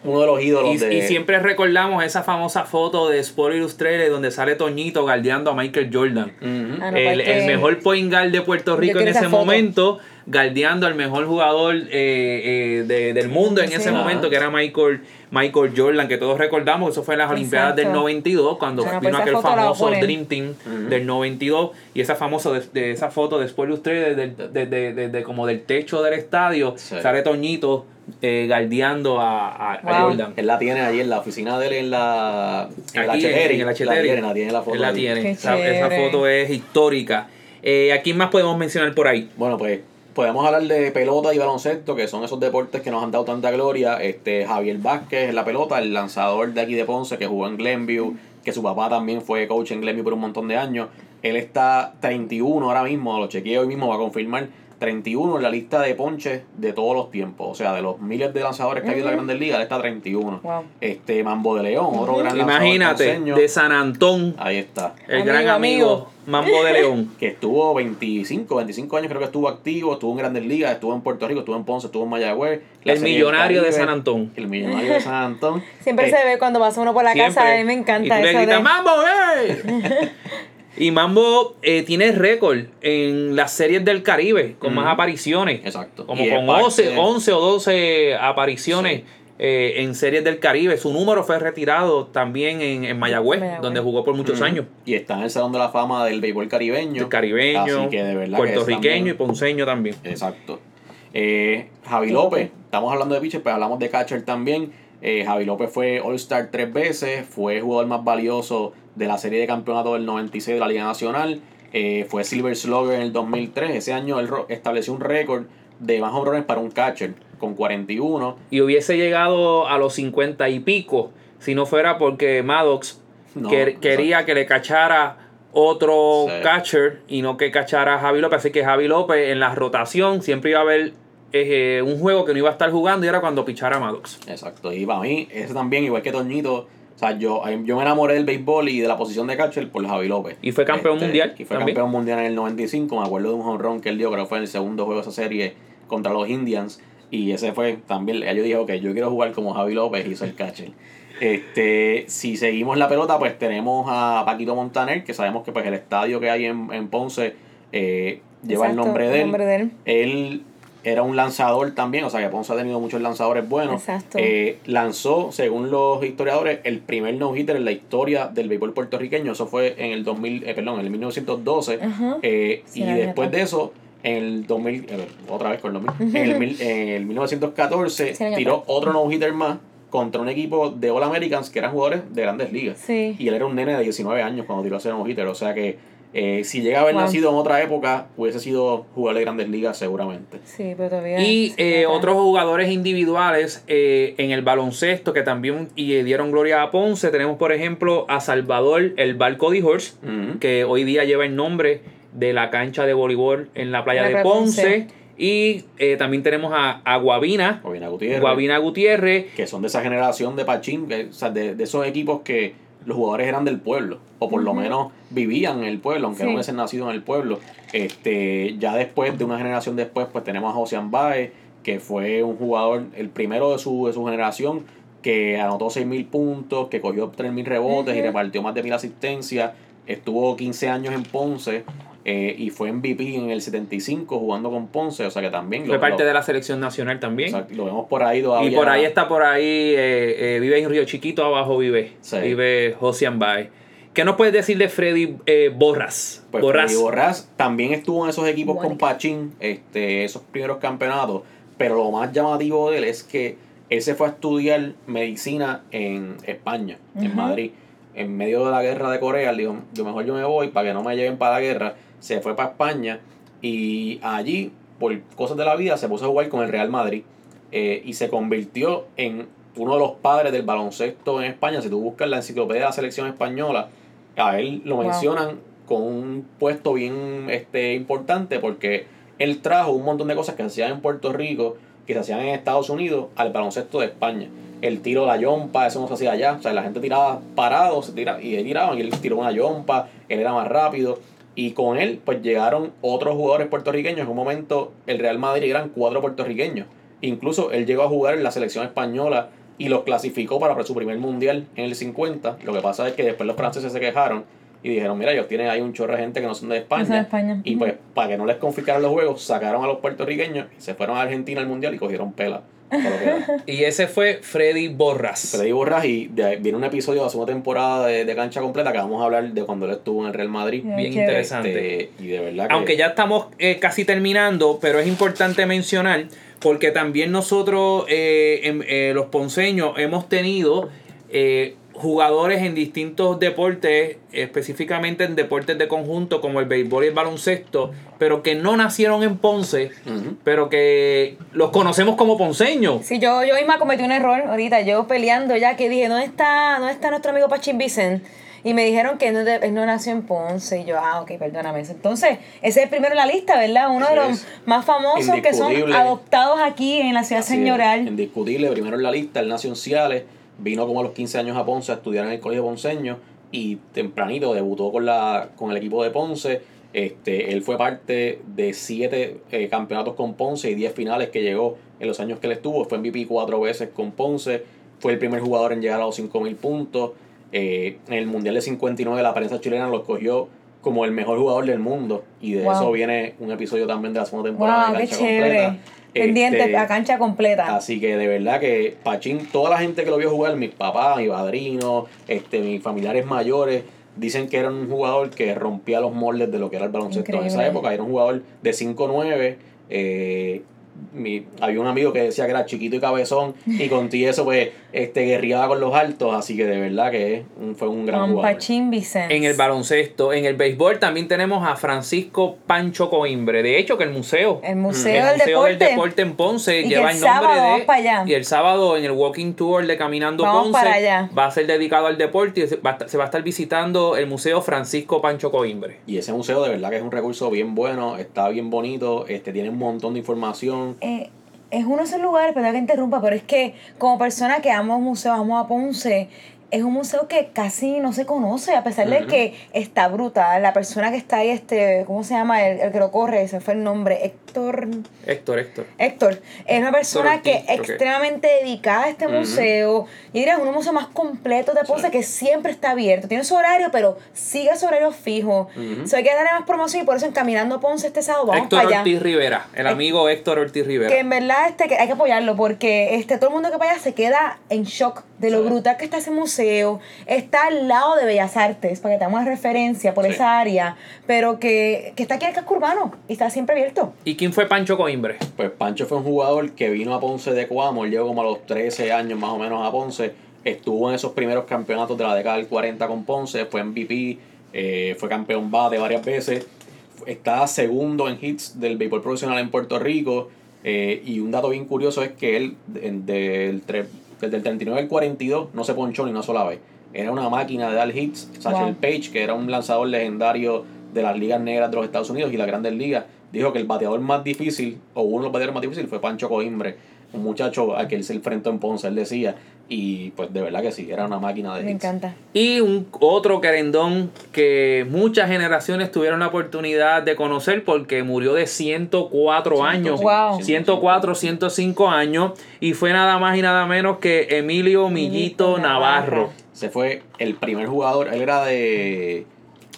uno de los ídolos y, de. y siempre recordamos esa famosa foto de Sport Illustrated donde sale Toñito guardeando a Michael Jordan. Ah, no, el, pues el mejor point guard de Puerto Rico en ese foto. momento, guardeando al mejor jugador eh, eh, de- del mundo en Sí. ese momento, que era Michael, Michael Jordan, que todos recordamos, eso fue en las Olimpiadas del Exacto. 92, cuando vino aquel la famoso. Dream Team del 92, y esa famosa de, de esa foto de Sport Illustrated, de, de- de- de- de- como del techo del estadio, Sí. sale Toñito eh, guardeando a, a- a Wow. Jordan. Él la tiene ahí en la oficina de él en la. En Aquí H-Terry. en La tiene, la tiene la foto. Él la tiene. Esa, esa foto es histórica. Eh, ¿A quién más podemos mencionar por ahí? Bueno, pues podemos hablar de pelota y baloncesto, que son esos deportes que nos han dado tanta gloria. Este Javier Vázquez en la pelota, el lanzador de aquí de Ponce que jugó en Glenview, que su papá también fue coach en Glenview por un montón de años. Él está 31 ahora mismo, lo chequeé hoy mismo, va a confirmar. 31 en la lista de ponches de todos los tiempos. O sea, de los miles de lanzadores que hay en la Grandes Ligas, él está 31. Wow. Este Mambo de León, otro gran lanzador Imagínate, de San Antón, Ahí está. el Amigo, gran amigo, amigo. Mambo de León. Que estuvo 25, 25 años creo que estuvo activo, estuvo en Grandes Ligas, estuvo en Puerto Rico, estuvo en Ponce, estuvo en Mayagüez. El millonario de San Antón. El millonario de San Antón. Siempre Eh, se ve cuando pasa uno por la Siempre. casa, a mí me encanta y tú le eso gritas, de... ¡Mambo, eh! y Mambo eh, tiene récord en las series del Caribe con más apariciones. Exacto. Como Y con parte 11, de- 11 o 12 apariciones Sí. eh, en series del Caribe. Su número fue retirado también en, en Mayagüez, Mayagüez. donde jugó por muchos años. Y está en el Salón de la Fama del béisbol caribeño. El caribeño, Así que de verdad que es puertorriqueño también- y ponceño también. Exacto. Eh, Javi López, estamos hablando de pitcher, pero hablamos de catcher también. Eh, Javi López fue All-Star tres veces, fue jugador más valioso de la serie de campeonato del 96 de la Liga Nacional, eh, fue Silver Slugger en el 2003. Ese año él estableció un récord de más honrones para un catcher, con 41. Y hubiese llegado a los 50 y pico si no fuera porque Maddox No, quería que le cachara otro Sí. catcher y no que cachara a Javi López. Así que Javi López en la rotación siempre iba a haber eh, un juego que no iba a estar jugando y era cuando pichara a Maddox. Exacto, y para mí, ese también, igual que Toñito, o sea, yo, yo me enamoré del béisbol y de la posición de catcher por Javi López. Y fue campeón mundial Y fue también. campeón mundial en el 95. Me acuerdo de un jonrón que él dio, creo que fue en el segundo juego de esa serie contra los Indians. Y ese fue también, yo dije, ok, yo quiero jugar como Javi López y soy catcher. Este, si seguimos la pelota, pues tenemos a Paquito Montaner, que sabemos que pues el estadio que hay en, en Ponce eh, lleva el nombre de el él. nombre de él. Él era un lanzador también, o sea que Ponce ha tenido muchos lanzadores buenos. Exacto. Eh, lanzó, según los historiadores, el primer no-hitter en la historia del béisbol puertorriqueño. Eso fue en el 2000, eh, perdón, en el 1912. Ajá. Eh, Sí, y después de eso, en el 2000, eh, otra vez con el 2000, en, el, en el 1914 Sí, año tiró otro no-hitter más contra un equipo de All Americans que eran jugadores de grandes ligas. Sí. Y él era un nene de 19 años cuando tiró ese no-hitter. O sea que eh, si llega a haber Wow. nacido en otra época, hubiese sido jugador de grandes ligas seguramente. Sí, pero todavía... Y eh, otros jugadores individuales eh, en el baloncesto que también y eh, dieron gloria a Ponce. Tenemos, por ejemplo, a Salvador el Barco de Horse, que hoy día lleva el nombre de la cancha de voleibol en la playa La de Ponce. Ponce. Y eh, también tenemos a, a Guavina, Guavina Gutiérrez. Guavina Gutiérrez. que son de esa generación de Pachín, que- o sea, de, de esos equipos que los jugadores eran del pueblo, o por lo menos vivían en el pueblo, aunque no hubiesen nacido en el pueblo. Este, ya después, de una generación después, pues tenemos a José Baez, que fue un jugador, el primero de su, de su generación, que anotó 6.000 puntos, que cogió 3.000 rebotes y repartió más de 1.000 asistencias. Estuvo 15 años en Ponce eh, y fue MVP en el 75 jugando con Ponce, o sea que también Fue lo- parte lo- de la selección nacional también. o sea, lo vemos por ahí todavía. Y por ahí está por ahí, eh, eh, vive en Río Chiquito, abajo vive. Sí. Vive Josian Baez. ¿Qué nos puedes decir de Freddy eh, Borras? Pues Borras. Freddy Borrás también estuvo en esos equipos con. Pachín, este, esos primeros campeonatos. Pero lo más llamativo de él es que él se fue a estudiar medicina en España, en. Madrid. En medio de la guerra de Corea, él dijo, yo mejor yo me voy para que no me lleven para la guerra. Se fue para España y allí, por cosas de la vida, se puso a jugar con el Real Madrid eh, y se convirtió en uno de los padres del baloncesto en España. Si tú buscas la enciclopedia de la selección española, a él lo Wow. mencionan con un puesto bien este, importante porque él trajo un montón de cosas que se hacían en Puerto Rico, que se hacían en Estados Unidos, al baloncesto de España. El tiro de la yompa, eso no se hacía allá. O sea, la gente tiraba parado se tira, y él tiraba, y él tiró una yompa, él era más rápido. Y con él, pues llegaron otros jugadores puertorriqueños. En un momento, el Real Madrid eran cuatro puertorriqueños. Incluso él llegó a jugar en la selección española y los clasificó para su primer mundial en el 50. Lo que pasa es que después los franceses se quejaron y dijeron, mira, ellos tienen ahí un chorro de gente que no son de España. No son de España. Y pues, para que no les confiscaran los juegos, sacaron a los puertorriqueños y se fueron a Argentina al mundial y cogieron pela. Y ese fue Freddy Borras. Freddy Borras y de ahí viene un episodio de la segunda temporada de, de cancha completa que vamos a hablar de cuando él estuvo en el Real Madrid. Bien interesante. Este, y de verdad que Aunque ya estamos eh, casi terminando, pero es importante mencionar porque también nosotros, eh, en- eh, los ponceños, hemos tenido eh, jugadores en distintos deportes, específicamente en deportes de conjunto como el béisbol y el baloncesto, pero que no nacieron en Ponce, pero que los conocemos como ponceños. Sí, yo, yo misma cometí un error ahorita, yo peleando ya que dije, ¿dónde está, dónde está nuestro amigo Pachín Vicent? Y me dijeron que él no, no nació en Ponce. Y yo, ah, ok, perdóname. Entonces, ese es el primero en la lista, ¿verdad? Uno de los es más famosos que son adoptados aquí en la ciudad Así es, señoral. indiscutible, primero en la lista, él nació en Ciales, vino como a los 15 años a Ponce a estudiar en el colegio ponceño y tempranito debutó con, la, con el equipo de Ponce. Este, él fue parte de siete eh, campeonatos con Ponce y 10 finales que llegó en los años que él estuvo. Fue MVP cuatro veces con Ponce. Fue el primer jugador en llegar a los 5.000 puntos. Eh, en el Mundial de 59 la prensa chilena lo escogió como el mejor jugador del mundo. Y de Wow. eso viene un episodio también de la segunda temporada Wow, de qué Cancha chévere. Completa. Pendiente Este, a cancha completa. Así que de verdad que Pachín, toda la gente que lo vio jugar, mis papás, mi padrino, este, mis familiares mayores, dicen que era un jugador que rompía los moldes de lo que era el baloncesto en esa época. Era un jugador de 5'9". Eh, mi, había un amigo que decía que era chiquito y cabezón y con ti eso pues este guerreaba con los altos así que de verdad que fue un gran Juan jugador Pachín Vicente. En el baloncesto, en el béisbol también tenemos a Francisco Pancho Coimbre. De hecho, que el museo, El Museo, el del, Museo Deporte. del Deporte en Ponce Y lleva el el nombre sábado de. vamos para allá. Y el sábado en el Walking Tour de Caminando Vamos Ponce para allá. va a ser dedicado al deporte y se va, a estar- se va a estar visitando el Museo Francisco Pancho Coimbre. y ese museo de verdad que es un recurso bien bueno está bien bonito este tiene un montón de información Eh, es uno de esos lugares, perdón que interrumpa, pero es que como persona que amo museos, amo a Ponce, es un museo que casi no se conoce, a pesar de que está brutal. La persona que está ahí, este, ¿cómo se llama? El, el que lo corre, se fue el nombre, Héctor. Héctor, Héctor. Héctor, es una persona que es extremadamente dedicada a este Ujú. museo. Y diría, es los museos más completos de Ponce Sí. que siempre está abierto. Tiene su horario, pero sigue su horario fijo. So, hay que darle más promoción y por eso en Caminando Ponce este sábado vamos Héctor para allá. Ortiz Rivera, el Eh, amigo Héctor Ortiz Rivera. Que en verdad este, que hay que apoyarlo porque este, todo el mundo que vaya se queda en shock de lo Sí. brutal que está ese museo. Está al lado de Bellas Artes, para que tengamos referencia por Sí. esa área, pero que, que está aquí en el casco urbano y está siempre abierto. ¿Y quién fue Pancho Coimbre? Pues Pancho fue un jugador que vino a Ponce de Coamo, él llegó como a los 13 años más o menos a Ponce, estuvo en esos primeros campeonatos de la década del 40 con Ponce, fue MVP, eh, fue campeón bate varias veces, está segundo en hits del béisbol profesional en Puerto Rico, eh, y un dato bien curioso es que él de- del, tre- desde el 39 al 42 no se ponchó ni una sola vez. Era una máquina de dar hits. Satchel Wow. Page, que era un lanzador legendario de las ligas negras de los Estados Unidos y las grandes ligas, dijo que el bateador más difícil, o uno de los bateadores más difíciles, fue Pancho Coimbre, un muchacho al que él se enfrentó en Ponce, él decía. Y pues de verdad que sí, era una máquina de Me hits. encanta. Y un otro querendón que muchas generaciones tuvieron la oportunidad de conocer porque murió de 104 años. Wow. 104, 105 años. Y fue nada más y nada menos que Emilio Millito. Navarro. Se fue el primer jugador, él era de,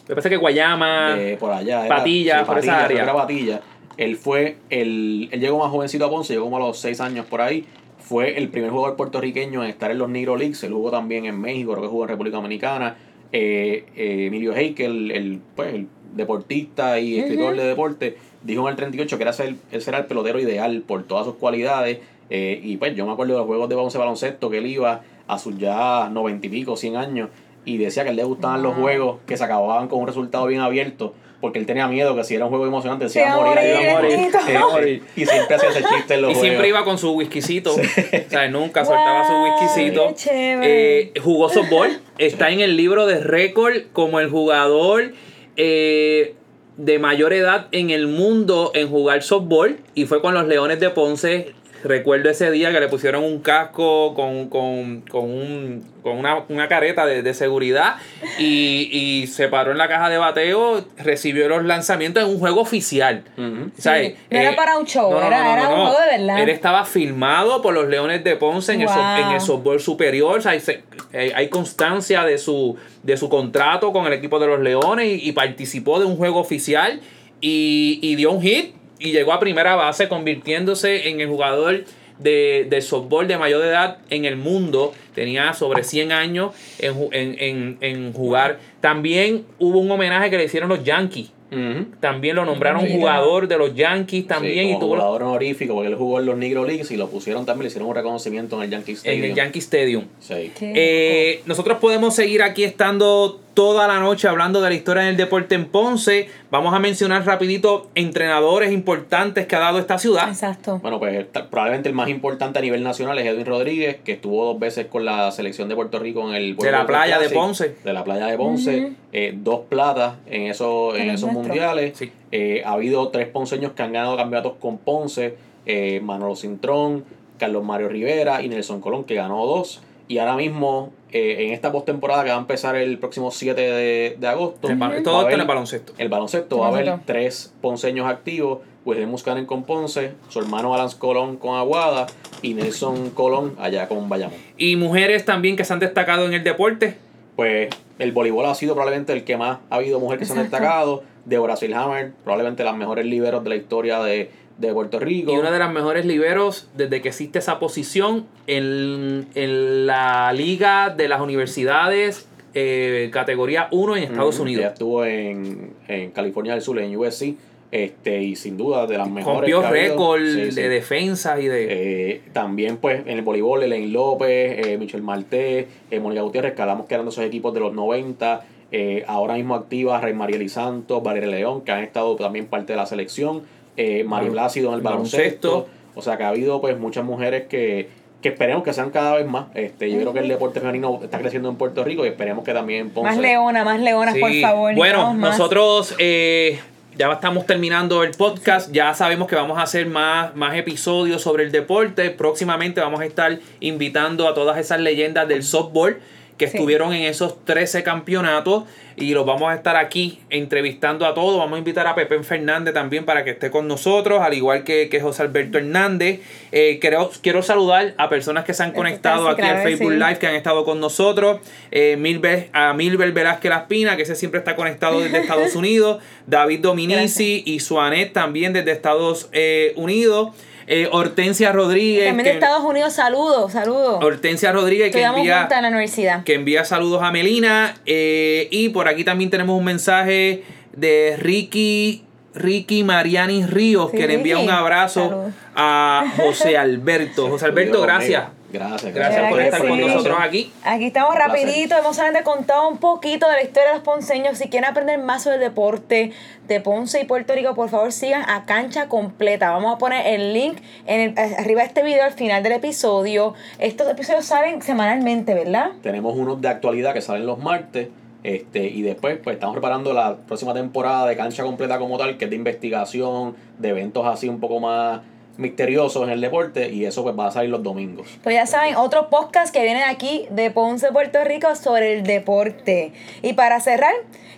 Me parece que Guayama. de por allá. era- Patilla, por esa Patilla, área. que Era Patilla. Él fue el. Él llegó más jovencito a Ponce, llegó como a los 6 años por ahí. Fue el primer jugador puertorriqueño en estar en los Negro Leagues. Él jugó también en México, creo que jugó en República Dominicana. Eh, eh, Emilio Heikel, el, pues, el deportista y escritor de deporte, dijo en el 38 que era ser, ese era el pelotero ideal por todas sus cualidades. Eh, y pues yo me acuerdo de los juegos de baloncesto baloncesto que él iba a sus ya noventa y pico, 100 años, y decía que a él le gustaban los juegos que se acababan con un resultado bien abierto, porque él tenía miedo que si era un juego emocionante, se iba a iba a morir. iba a morir. Sí, sí. Y siempre hacía ese chiste en los Y juegos. siempre iba con su whiskycito. O sea, nunca soltaba su whiskycito. qué chévere. Eh, jugó softball. Está en el libro de récord como el jugador eh, de mayor edad en el mundo en jugar softball. Y fue con los Leones de Ponce. Recuerdo ese día que le pusieron un casco con, con, con, un, con una, una careta de, de seguridad y, y se paró en la caja de bateo, recibió los lanzamientos en un juego oficial. ¿Sabes? no era para un show, era- era un juego de verdad. Él estaba filmado por los Leones de Ponce en, el, en el softball superior. O sea, hay, se- eh, hay constancia de su, de su contrato con el equipo de los Leones y, y participó de un juego oficial y, y dio un hit y llegó a primera base convirtiéndose en el jugador de, de softball de mayor edad en el mundo. Tenía sobre 100 años en, ju- en, en, en jugar. También hubo un homenaje que le hicieron los Yankees. También lo nombraron Mira. jugador de los Yankees también Sí, y como tuvo jugador honorífico, porque él jugó en los Negro Leagues y lo pusieron también, le hicieron un reconocimiento en el Yankee en Stadium. el Yankee Stadium. Sí. Eh, nosotros podemos seguir aquí estando toda la noche hablando de la historia del deporte en Ponce. Vamos a mencionar rapidito entrenadores importantes que ha dado esta ciudad. Exacto. Bueno, pues probablemente el más importante a nivel nacional es Edwin Rodríguez, que estuvo dos veces con la selección de Puerto Rico en el De la playa de Ponce. De la playa de Ponce. Eh, dos platas en, esos en esos nuestro. mundiales. Sí. Eh, ha habido tres ponceños que han ganado campeonatos con Ponce. eh, Manolo Cintrón, Carlos Mario Rivera y Nelson Colón, que ganó dos. Y ahora mismo, eh, en esta postemporada que va a empezar el próximo 7 de, de agosto, Todo esto en haber- el baloncesto. el baloncesto va a haber tres ponceños activos, Wesley Muscanen con Ponce, su hermano Alan Colón con Aguada y Nelson Colón allá con Bayamón. Y mujeres también que se han destacado en el deporte. Pues el voleibol ha sido probablemente el que más ha habido mujeres que se han destacado. Deborah Silhammer, probablemente las mejores liberos de la historia de, de Puerto Rico. Y una de las mejores liberos desde que existe esa posición en, en la liga de las universidades eh, categoría 1 en Estados Unidos. Ella estuvo en, en California del Sur, en USC, este, y sin duda de las mejores. Rompió récord Sí, de sí. defensa y de... Eh, también pues en el voleibol Elaine López, eh, Michel Marté, eh, Mónica Gutiérrez, que hablamos que eran de esos equipos de los 90, eh, ahora mismo activas Rey Marieli Santos, Valeria León, que han estado también parte de la selección, eh, Mari Balon- Blásido en el baloncesto, o sea que ha habido pues muchas mujeres que, que esperemos que sean cada vez más, este, yo creo que el deporte femenino está creciendo en Puerto Rico y esperemos que también en Ponce Más leona, más leonas, por Sí. favor. Bueno, nosotros eh, ya estamos terminando el podcast. Ya sabemos que vamos a hacer más, más episodios sobre el deporte. Próximamente vamos a estar invitando a todas esas leyendas del softball que Sí. estuvieron en esos 13 campeonatos y los vamos a estar aquí entrevistando a todos. Vamos a invitar a Pepe Fernández también para que esté con nosotros, al igual que, que José Alberto Hernández. Eh, quiero, quiero saludar a personas que se han conectado aquí al Facebook sí. Live que han estado con nosotros. Eh, Milber, a Milber Velázquez Laspina, que ese siempre está conectado desde Estados Unidos. David Dominici y Suanet también desde Estados eh, Unidos. Eh, Hortensia Rodríguez. También de que- Estados Unidos, saludos, saludos. Hortensia Rodríguez que Estudiamos envía, juntas en la universidad. que envía saludos a Melina. eh, y por aquí también tenemos un mensaje de Ricky. Ricky Mariani Ríos, Sí, que le envía Ricky. un abrazo a José Alberto. José Alberto, gracias. Gracias, Gracias por estar sí. con nosotros aquí. Aquí estamos Un placer. rapidito, hemos solamente contado un poquito de la historia de los ponceños. Si quieren aprender más sobre el deporte de Ponce y Puerto Rico, por favor sigan a Cancha Completa. Vamos a poner el link en el, arriba de este video al final del episodio. Estos episodios salen semanalmente, ¿verdad? Tenemos unos de actualidad que salen los martes. Este, y después, pues estamos preparando la próxima temporada de cancha completa como tal, que es de investigación, de eventos así un poco más misteriosos en el deporte. Y eso pues va a salir los domingos. Pues ya saben, otro podcast que viene aquí de Ponce, Puerto Rico, sobre el deporte. Y para cerrar,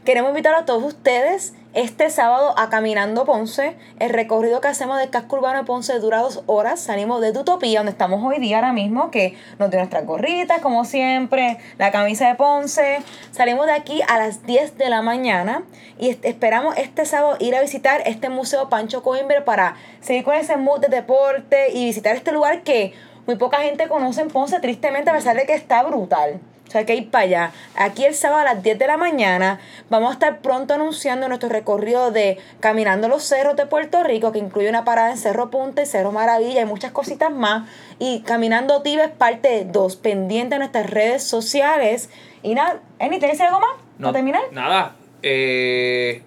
queremos invitar a todos ustedes este sábado a Caminando Ponce. El recorrido que hacemos del casco urbano de Ponce dura dos horas. Salimos de Tutopía, donde estamos hoy día ahora mismo, que nos dio nuestras gorritas, como siempre, la camisa de Ponce. Salimos de aquí a las 10 de la mañana y esperamos este sábado ir a visitar este museo Pancho Coimber para seguir con ese mood de deporte y visitar este lugar que muy poca gente conoce en Ponce, tristemente, a pesar de que está brutal. O sea, que ir para allá. Aquí el sábado a las 10 de la mañana vamos a estar pronto anunciando nuestro recorrido de Caminando los Cerros de Puerto Rico, que incluye una parada en Cerro Punta y Cerro Maravilla y muchas cositas más. Y Caminando Tibes parte 2, pendiente de nuestras redes sociales. Y nada, Eni, ¿tienes algo más No, para terminar? Nada. eh,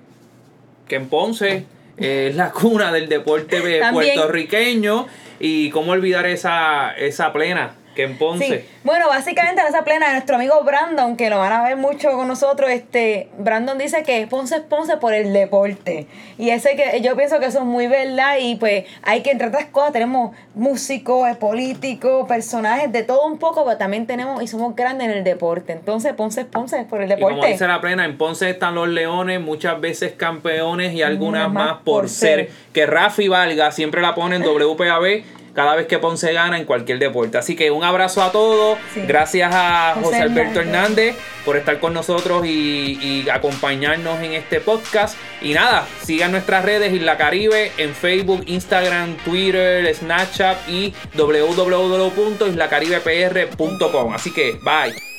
que en Ponce eh, es la cuna del deporte puertorriqueño. Y cómo olvidar esa, esa plena que en Ponce. Sí, bueno, básicamente en esa plena de nuestro amigo Brandon, que lo van a ver mucho con nosotros, este, Brandon dice que Ponce es Ponce por el deporte. Y ese que yo pienso que eso es muy verdad y pues hay que entre otras cosas tenemos músicos, eh, políticos, personajes de todo un poco, pero también tenemos y somos grandes en el deporte. Entonces Ponce es Ponce por el Y como deporte. dice la plena, en Ponce están los leones, muchas veces campeones y algunas más por ser. Que Rafi Valga siempre la pone en WPAB cada vez que Ponce gana en cualquier deporte. Así que un abrazo a todos. Sí. Gracias a José José Alberto Hernández. Hernández por estar con nosotros y, y acompañarnos en este podcast. Y nada, sigan nuestras redes Isla Caribe en Facebook, Instagram, Twitter, Snapchat y www.islacaribepr.com. Así que bye.